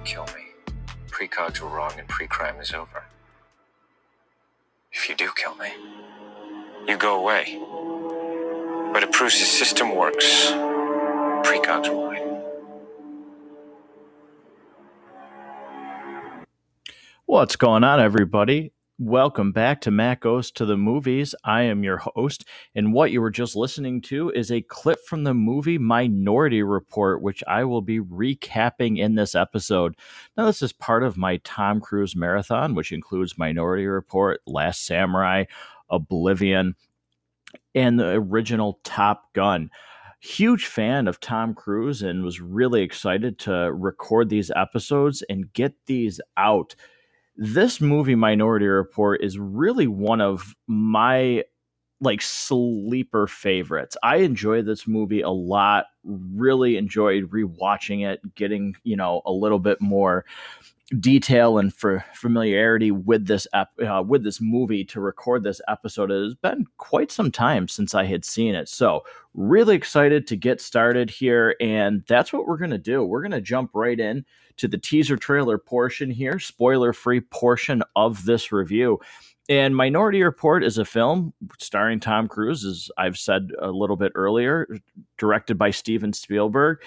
don't kill me, precogs were wrong and pre-crime is over. If you do kill me, you go away. But it proves the system works. Precogs. What's going on, everybody? Welcome back to Matt Goes to the Movies. I am your host, and what you were just listening to is a clip from the movie Minority Report, which I will be recapping in this episode. Now, this is part of my Tom Cruise marathon, which includes Minority Report, Last Samurai, Oblivion, and the original Top Gun huge fan of Tom Cruise and was really excited to record these episodes and get these out this movie minority report is really one of my like sleeper favorites. I enjoy this movie a lot really enjoyed rewatching it getting you know a little bit more detail and for familiarity with this ep- uh, with this movie to record this episode it has been quite some time since i had seen it so really excited to get started here and that's what we're to do we're to jump right in to the teaser trailer portion here, spoiler free portion of this review. And Minority Report is a film starring Tom Cruise, as I've said a little bit earlier, directed by Steven Spielberg.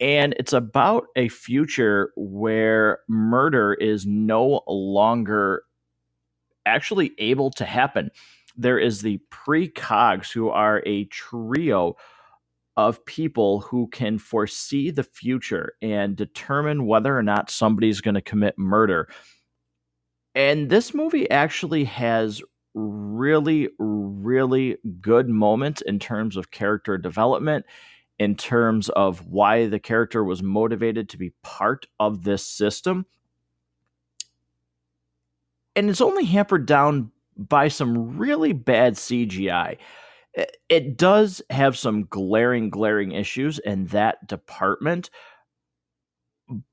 And it's about a future where murder is no longer actually able to happen. There is the precogs, who are a trio of people who can foresee the future and determine whether or not somebody's going to commit murder. And this movie actually has really, really good moments in terms of character development, in terms of why the character was motivated to be part of this system. And it's only hampered down by some really bad CGI it does have some glaring, glaring issues in that department.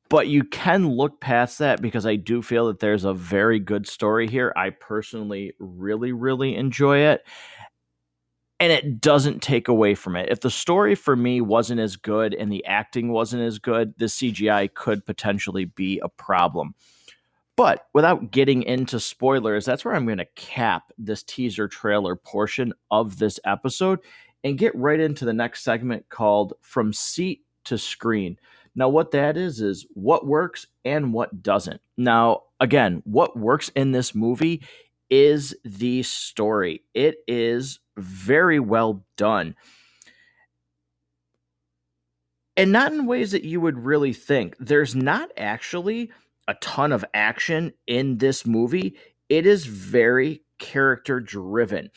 But you can look past that because I do feel that there's a very good story here. I personally really, really enjoy it. And it doesn't take away from it. If the story for me wasn't as good and the acting wasn't as good, the CGI could potentially be a problem. But without getting into spoilers, that's where I'm going to cap this teaser trailer portion of this episode and get right into the next segment called From Seat to Screen. Now, what that is, is what works and what doesn't. Now, again, what works in this movie is the story, it is very well done. And not in ways that you would really think. There's not actually a ton of action in this movie. It is very character driven.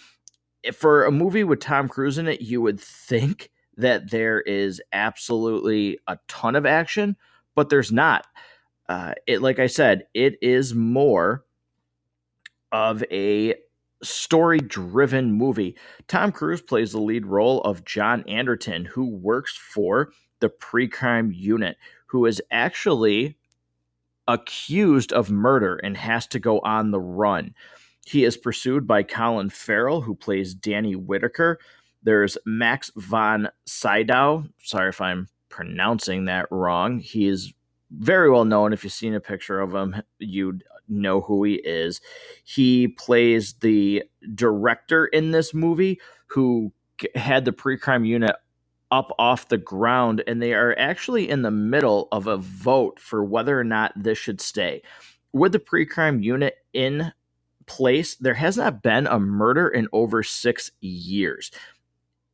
For a movie with Tom Cruise in it, you would think that there is absolutely a ton of action, but there's not. Uh, it, like I said, it is more of a story driven movie. Tom Cruise plays the lead role of John Anderton, who works for the pre crime unit, who is actually accused of murder and has to go on the run. He is pursued by Colin Farrell, who plays Danny Whitaker. There's Max von Sydow. Sorry if I'm pronouncing that wrong. He is very well known. If you've seen a picture of him, you'd know who he is. He plays the director in this movie who had the pre crime unit up off the ground, and they are actually in the middle of a vote for whether or not this should stay. With the pre crime unit in place, there has not been a murder in over six years.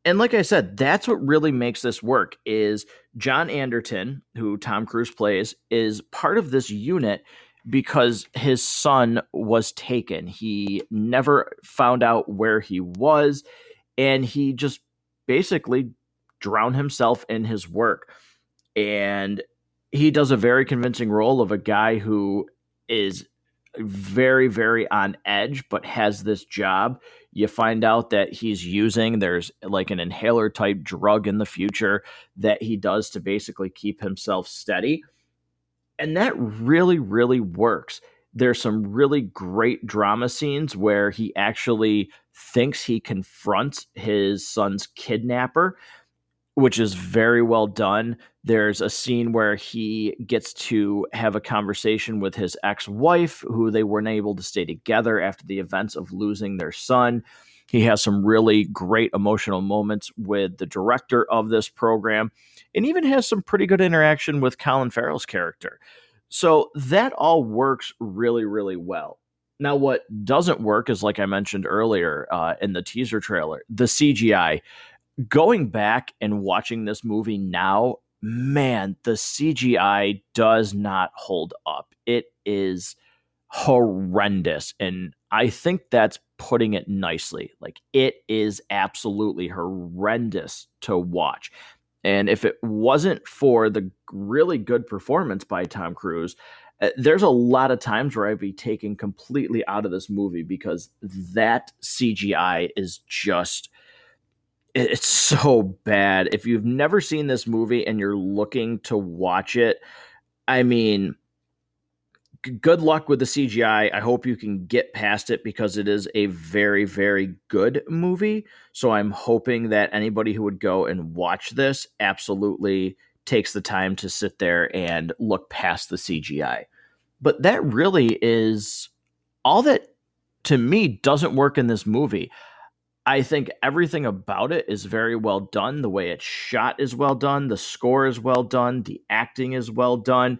And like I said, that's what really makes this work is John Anderton, who Tom Cruise plays, is part of this unit because his son was taken. He never found out where he was and he just basically drowned himself in his work. And he does a very convincing role of a guy who is very, very on edge, but has this job. You find out that he's using, there's like an inhaler type drug in the future that he does to basically keep himself steady. And that really, really works. There's some really great drama scenes where he actually thinks he confronts his son's kidnapper which is very well done. There's a scene where he gets to have a conversation with his ex wife, who they weren't able to stay together after the events of losing their son. He has some really great emotional moments with the director of this program and even has some pretty good interaction with Colin Farrell's character. So that all works really, really well. Now, what doesn't work is, like I mentioned earlier uh, in the teaser trailer, the CGI going back and watching this movie now, man, the CGI does not hold up. It is horrendous. And I think that's putting it nicely. Like, it is absolutely horrendous to watch. And if it wasn't for the really good performance by Tom Cruise, uh, there's a lot of times where I'd be taken completely out of this movie because that CGI is just it's so bad. If you've never seen this movie and you're looking to watch it, I mean, good luck with the CGI. I hope you can get past it because it is a very, very good movie. So I'm hoping that anybody who would go and watch this absolutely takes the time to sit there and look past the CGI. But that really is all that to me doesn't work in this movie. I think everything about it is very well done. The way it's shot is well done. The score is well done. The acting is well done.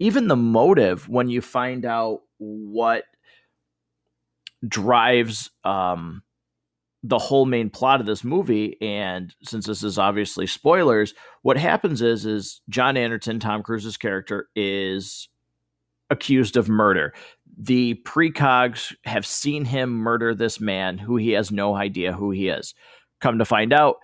Even the motive, when you find out what drives um, the whole main plot of this movie, and since this is obviously spoilers, what happens is is John Anderton, Tom Cruise's character, is accused of murder the precogs have seen him murder this man who he has no idea who he is. Come to find out,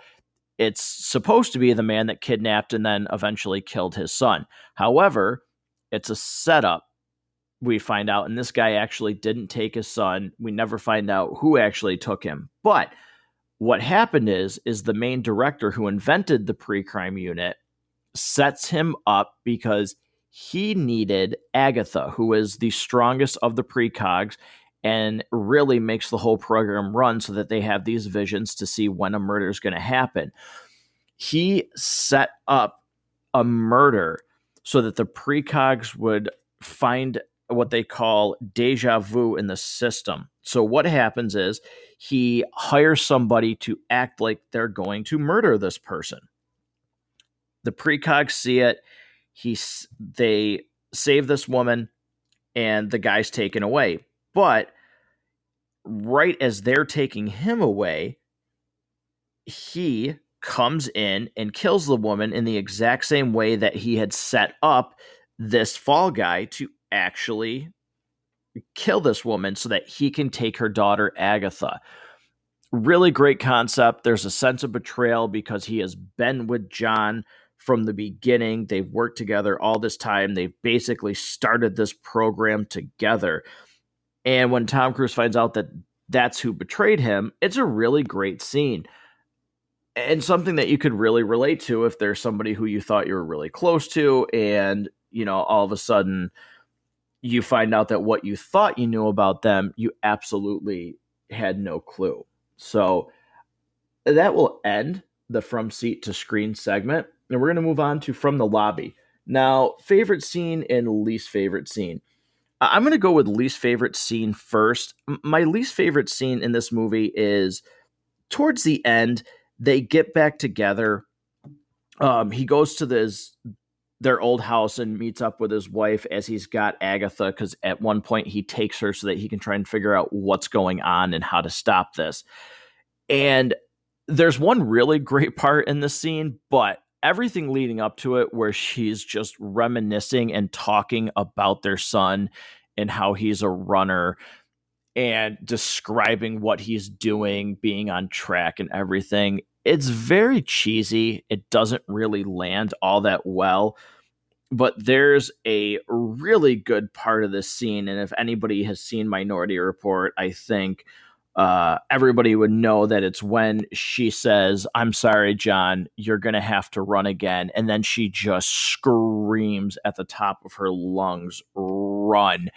it's supposed to be the man that kidnapped and then eventually killed his son. However, it's a setup. We find out, and this guy actually didn't take his son. We never find out who actually took him. But what happened is, is the main director who invented the pre-crime unit sets him up because he needed Agatha, who is the strongest of the precogs and really makes the whole program run so that they have these visions to see when a murder is going to happen. He set up a murder so that the precogs would find what they call deja vu in the system. So what happens is he hires somebody to act like they're going to murder this person. The precogs see it he's they save this woman and the guy's taken away but right as they're taking him away he comes in and kills the woman in the exact same way that he had set up this fall guy to actually kill this woman so that he can take her daughter Agatha. Really great concept. There's a sense of betrayal because he has been with John from the beginning. They've worked together all this time. They've basically started this program together. And when Tom Cruise finds out that that's who betrayed him, it's a really great scene. And something that you could really relate to if there's somebody who you thought you were really close to, and, you know, all of a sudden you find out that what you thought you knew about them, you absolutely had no clue. So that will end the from seat to screen segment and we're going to move on to From the Lobby. Now, favorite scene and least favorite scene. I'm going to go with least favorite scene first. My least favorite scene in this movie is towards the end, they get back together. Um, he goes to this their old house and meets up with his wife as he's got Agatha because at one point he takes her so that he can try and figure out what's going on and how to stop this. And there's one really great part in the scene, but everything leading up to it where she's just reminiscing and talking about their son and how he's a runner and describing what he's doing, being on track and everything. It's very cheesy. It doesn't really land all that well. But there's a really good part of this scene. And if anybody has seen Minority Report, I think uh, everybody would know that it's when she says, I'm sorry, John, you're going to have to run again. And then she just screams at the top of her lungs, run.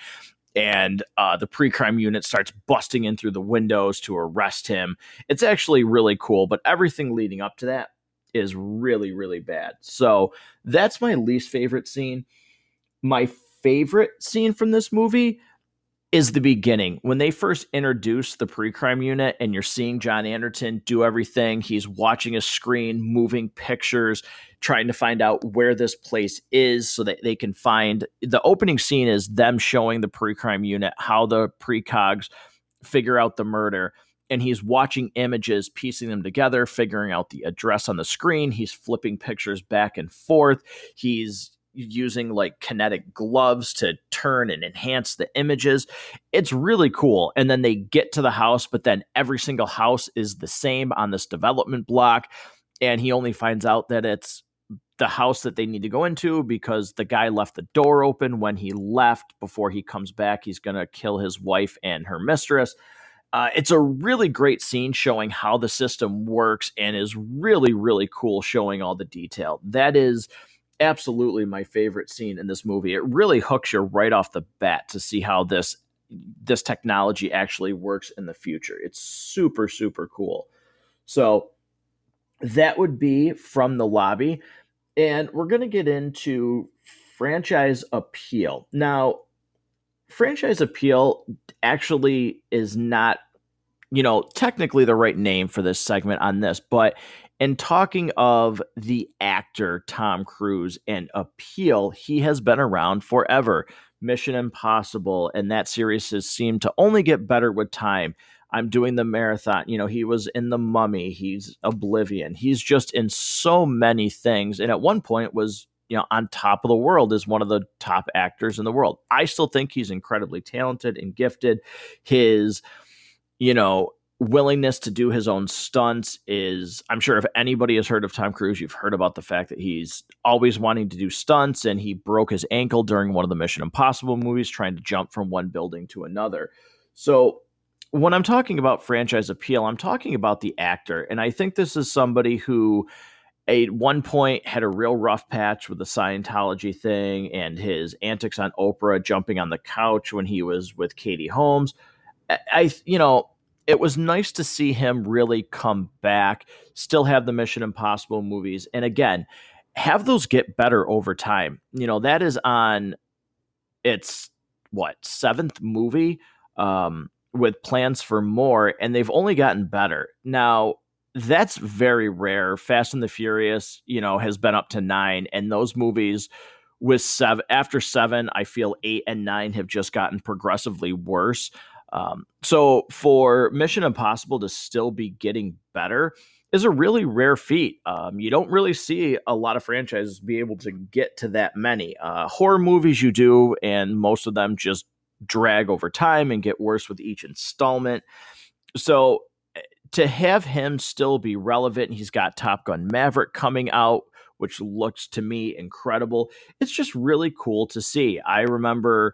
And uh, the pre crime unit starts busting in through the windows to arrest him. It's actually really cool, but everything leading up to that is really, really bad. So that's my least favorite scene. My favorite scene from this movie is the beginning. When they first introduce the pre-crime unit and you're seeing John Anderton do everything he's watching a screen moving pictures trying to find out where this place is so that they can find the opening scene is them showing the pre-crime unit how the precogs figure out the murder and he's watching images piecing them together figuring out the address on the screen. He's flipping pictures back and forth. He's using like kinetic gloves to turn and enhance the images. It's really cool. And then they get to the house, but then every single house is the same on this development block. And he only finds out that it's the house that they need to go into because the guy left the door open when he left. Before he comes back, he's going to kill his wife and her mistress. Uh, it's a really great scene showing how the system works and is really, really cool showing all the detail. That is absolutely my favorite scene in this movie. It really hooks you right off the bat to see how this this technology actually works in the future. It's super super cool. So that would be from the lobby and we're going to get into franchise appeal. Now, franchise appeal actually is not you know, technically the right name for this segment on this, but and talking of the actor Tom Cruise and appeal, he has been around forever. Mission Impossible and that series has seemed to only get better with time. I'm doing the marathon. You know, he was in The Mummy, he's Oblivion. He's just in so many things and at one point was, you know, on top of the world as one of the top actors in the world. I still think he's incredibly talented and gifted. His you know, willingness to do his own stunts is I'm sure if anybody has heard of Tom Cruise, you've heard about the fact that he's always wanting to do stunts and he broke his ankle during one of the Mission Impossible movies trying to jump from one building to another. So when I'm talking about franchise appeal, I'm talking about the actor and I think this is somebody who at one point had a real rough patch with the Scientology thing and his antics on Oprah jumping on the couch when he was with Katie Holmes. I, you know, it was nice to see him really come back, still have the Mission Impossible movies, and again, have those get better over time. You know, that is on its what seventh movie um, with plans for more, and they've only gotten better. Now, that's very rare. Fast and the Furious, you know, has been up to nine, and those movies with seven after seven, I feel eight and nine have just gotten progressively worse. Um, so for Mission Impossible to still be getting better is a really rare feat. Um, you don't really see a lot of franchises be able to get to that many. Uh, horror movies you do, and most of them just drag over time and get worse with each installment. So eh, to have him still be relevant, he's got Top Gun Maverick coming out, which looks to me incredible. It's just really cool to see. I remember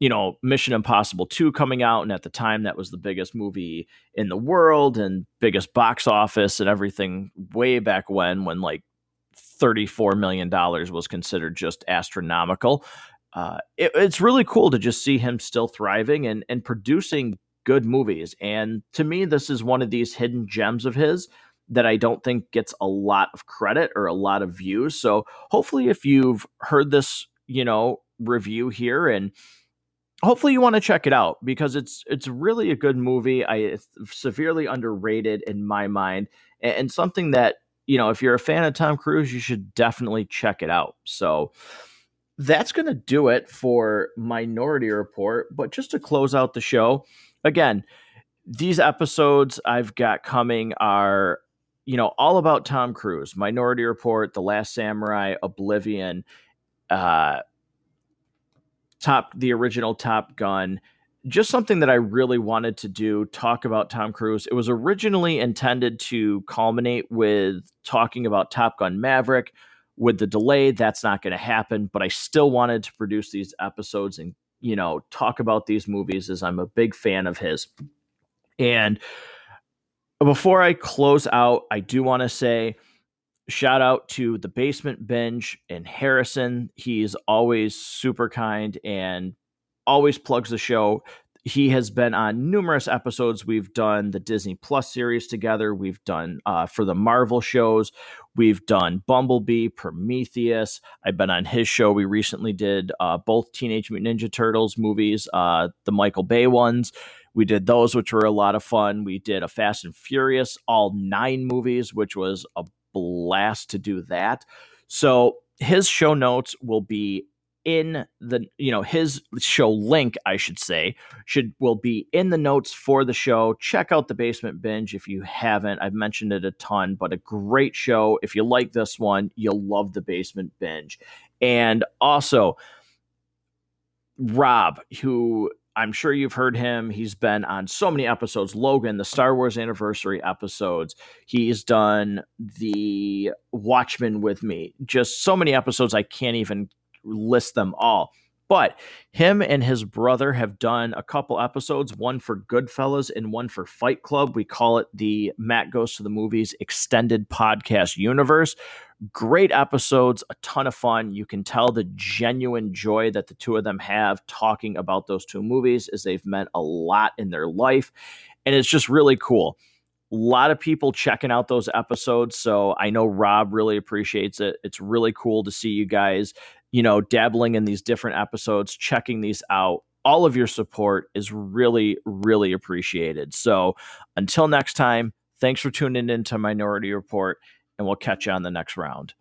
you know, Mission Impossible 2 coming out. And at the time, that was the biggest movie in the world and biggest box office and everything way back when, when like $34 million was considered just astronomical. Uh, it, it's really cool to just see him still thriving and, and producing good movies. And to me, this is one of these hidden gems of his that I don't think gets a lot of credit or a lot of views. So hopefully, if you've heard this, you know, review here and hopefully you want to check it out because it's it's really a good movie. I it's severely underrated in my mind, and, and, something that you know if you're a fan of Tom Cruise, you should definitely check it out. So that's going to do it for Minority Report. But just to close out the show, again, these episodes I've got coming are you know all about Tom Cruise, Minority Report, The Last Samurai, Oblivion. Uh, top the original Top Gun. Just something that I really wanted to do, talk about Tom Cruise. It was originally intended to culminate with talking about Top Gun Maverick. With the delay, that's not going to happen, but I still wanted to produce these episodes and, you know, talk about these movies as I'm a big fan of his. And before I close out, I do want to say shout out to the basement binge and Harrison. He's always super kind and always plugs the show. he has been on numerous episodes. We've done the Disney Plus series together. We've done uh, for the Marvel shows. We've done Bumblebee, Prometheus. I've been on his show. We recently did uh, both Teenage Mutant Ninja Turtles movies, uh, the Michael Bay ones. We did those, which were a lot of fun. We did a Fast and Furious, all nine movies, which was a blast to do that. So his show notes will be in the you know his show link i should say should will be in the notes for the show. Check out the basement binge if you haven't. I've mentioned it a ton but a great show. If you like this one you'll love the basement binge. And also rob who i'm sure you've heard him he's been on so many episodes logan the star wars anniversary episodes he's done the watchmen with me just so many episodes i can't even list them all. But him and his brother have done a couple episodes, one for Goodfellas and one for Fight Club. We call it the Matt Goes to the Movies extended podcast universe. Great episodes, a ton of fun. You can tell the genuine joy that the two of them have talking about those two movies as they've meant a lot in their life. And it's just really cool a lot of people checking out those episodes. So I know Rob really appreciates it. It's really cool to see you guys you know, dabbling in these different episodes, checking these out. All of your support is really, really appreciated. So until next time, thanks for tuning in to Minority Report, and we'll catch you on the next round.